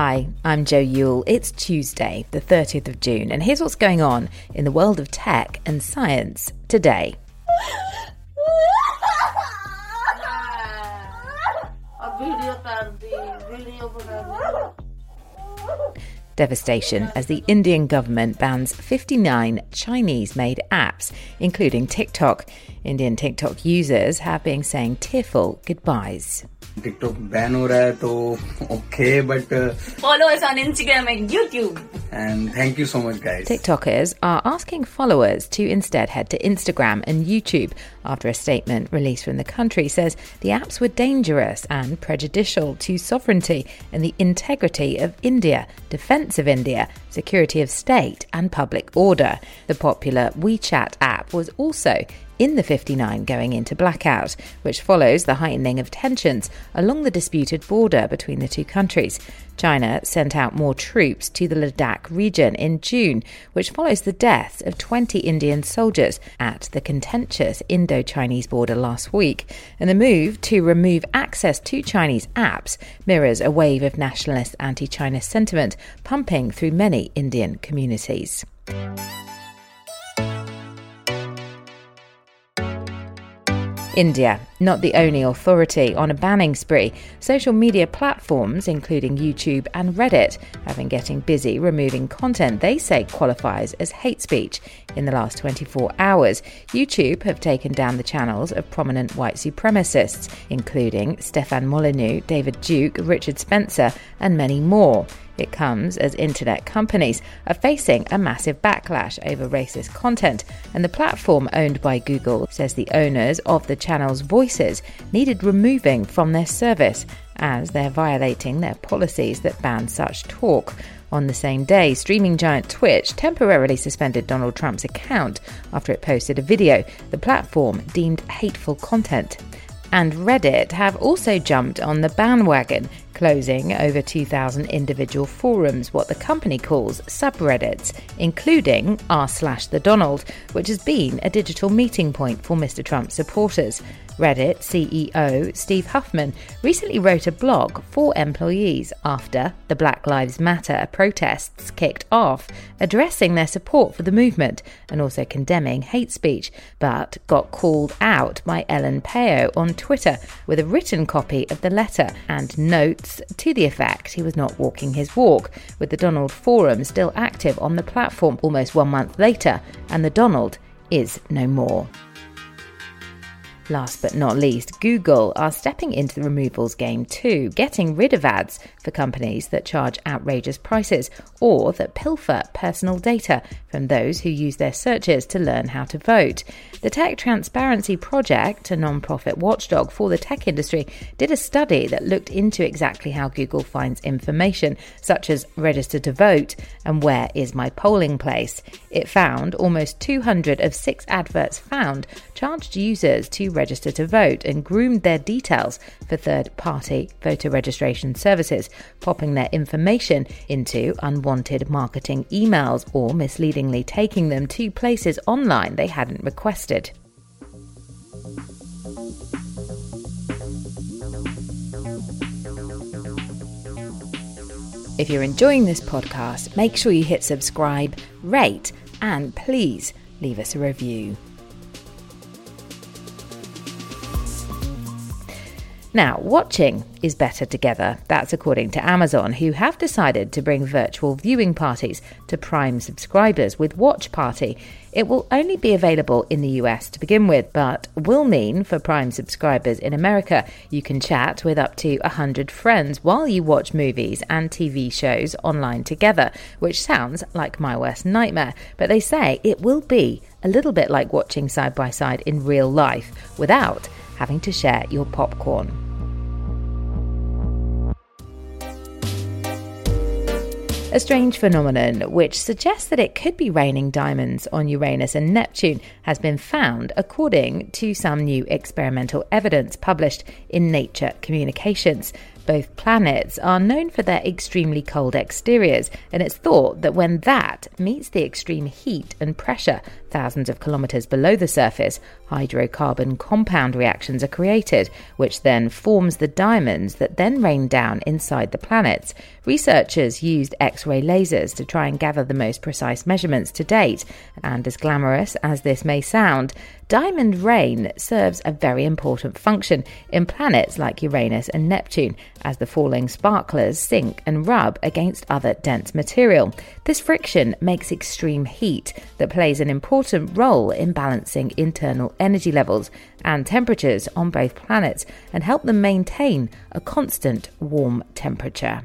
Hi, I'm Joe Yule. It's Tuesday, the 30th of June, and here's what's going on in the world of tech and science today devastation as the Indian government bans 59 Chinese made apps, including TikTok. Indian TikTok users have been saying tearful goodbyes. TikTok ban ho raha hai okay but uh, follow us on Instagram and YouTube. And thank you so much, guys. TikTokers are asking followers to instead head to Instagram and YouTube after a statement released from the country says the apps were dangerous and prejudicial to sovereignty and the integrity of India, defense of India, security of state, and public order. The popular WeChat app was also in the 59 going into blackout, which follows the heightening of tensions along the disputed border between the two countries. China sent out more troops to the Ladakh region in June, which follows the deaths of 20 Indian soldiers at the contentious Indo Chinese border last week. And the move to remove access to Chinese apps mirrors a wave of nationalist anti China sentiment pumping through many Indian communities. India, not the only authority on a banning spree. Social media platforms, including YouTube and Reddit, have been getting busy removing content they say qualifies as hate speech. In the last 24 hours, YouTube have taken down the channels of prominent white supremacists, including Stefan Molyneux, David Duke, Richard Spencer, and many more. It comes as internet companies are facing a massive backlash over racist content, and the platform owned by Google says the owners of the channel's voices needed removing from their service as they're violating their policies that ban such talk. On the same day, streaming giant Twitch temporarily suspended Donald Trump's account after it posted a video the platform deemed hateful content. And Reddit have also jumped on the bandwagon, closing over 2,000 individual forums, what the company calls subreddits, including r slash the Donald, which has been a digital meeting point for Mr. Trump supporters. Reddit CEO Steve Huffman recently wrote a blog for employees after the Black Lives Matter protests kicked off, addressing their support for the movement and also condemning hate speech, but got called out by Ellen Pao on Twitter with a written copy of the letter and notes to the effect he was not walking his walk, with the Donald Forum still active on the platform almost one month later, and the Donald is no more. Last but not least, Google are stepping into the removals game too, getting rid of ads for companies that charge outrageous prices or that pilfer personal data from those who use their searches to learn how to vote. The Tech Transparency Project, a non-profit watchdog for the tech industry, did a study that looked into exactly how Google finds information such as register to vote and where is my polling place. It found almost 200 of 6 adverts found charged users to register to vote and groomed their details for third party voter registration services, popping their information into unwanted marketing emails or misleadingly taking them to places online they hadn't requested. If you're enjoying this podcast, make sure you hit subscribe, rate, and please leave us a review. Now, watching is better together. That's according to Amazon, who have decided to bring virtual viewing parties to Prime subscribers with Watch Party. It will only be available in the US to begin with, but will mean for Prime subscribers in America you can chat with up to 100 friends while you watch movies and TV shows online together, which sounds like my worst nightmare. But they say it will be a little bit like watching side by side in real life without having to share your popcorn. A strange phenomenon which suggests that it could be raining diamonds on Uranus and Neptune has been found according to some new experimental evidence published in Nature Communications. Both planets are known for their extremely cold exteriors, and it's thought that when that meets the extreme heat and pressure thousands of kilometres below the surface, hydrocarbon compound reactions are created, which then forms the diamonds that then rain down inside the planets. Researchers used X ray lasers to try and gather the most precise measurements to date, and as glamorous as this may sound, diamond rain serves a very important function in planets like Uranus and Neptune, as the falling sparklers sink and rub against other dense material. This friction makes extreme heat that plays an important role in balancing internal energy levels and temperatures on both planets and help them maintain a constant warm temperature.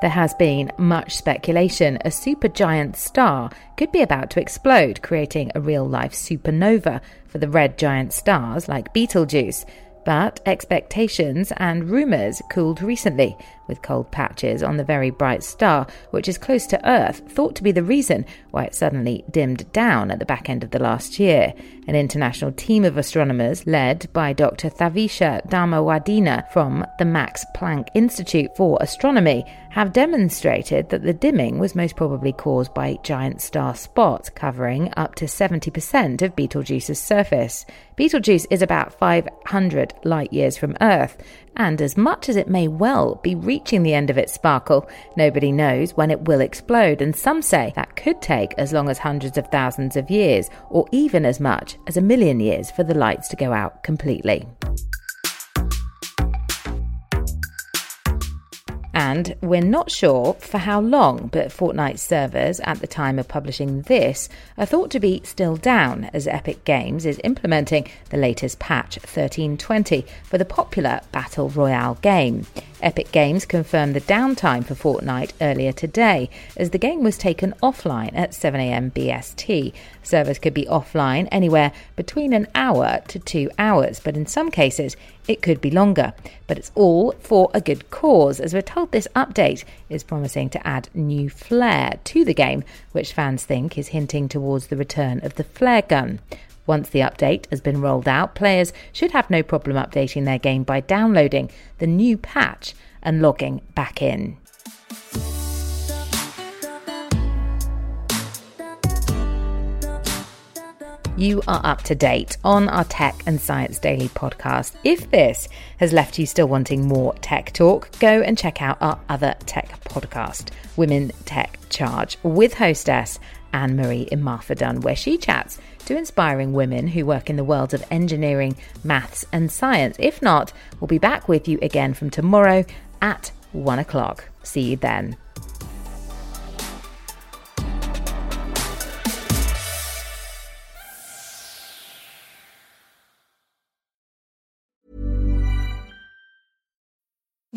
There has been much speculation a supergiant star could be about to explode, creating a real life supernova for the red giant stars like Betelgeuse. But expectations and rumours cooled recently, with cold patches on the very bright star, which is close to Earth, thought to be the reason why it suddenly dimmed down at the back end of the last year. An international team of astronomers, led by Dr. Thavisha Dharmawardena from the Max Planck Institute for Astronomy, have demonstrated that the dimming was most probably caused by giant star spots covering up to 70% of Betelgeuse's surface. Betelgeuse is about 500 light years from Earth, and as much as it may well be reaching the end of its sparkle, nobody knows when it will explode, and some say that could take as long as hundreds of thousands of years, or even as much as a million years for the lights to go out completely. And we're not sure for how long, but Fortnite servers at the time of publishing this are thought to be still down as Epic Games is implementing the latest patch 1320 for the popular Battle Royale game. Epic Games confirmed the downtime for Fortnite earlier today, as the game was taken offline at 7am BST. Servers could be offline anywhere between an hour to two hours, but in some cases it could be longer. But it's all for a good cause, as we're told this update is promising to add new flair to the game, which fans think is hinting towards the return of the flare gun. Once the update has been rolled out, players should have no problem updating their game by downloading the new patch and logging back in. you are up to date on our Tech and Science Daily podcast. If this has left you still wanting more tech talk, go and check out our other tech podcast, Women Tech Charge, with hostess Anne Marie Imafidon, where she chats to inspiring women who work in the worlds of engineering, maths, and science. If not, we'll be back with you again from tomorrow at one o'clock. See you then.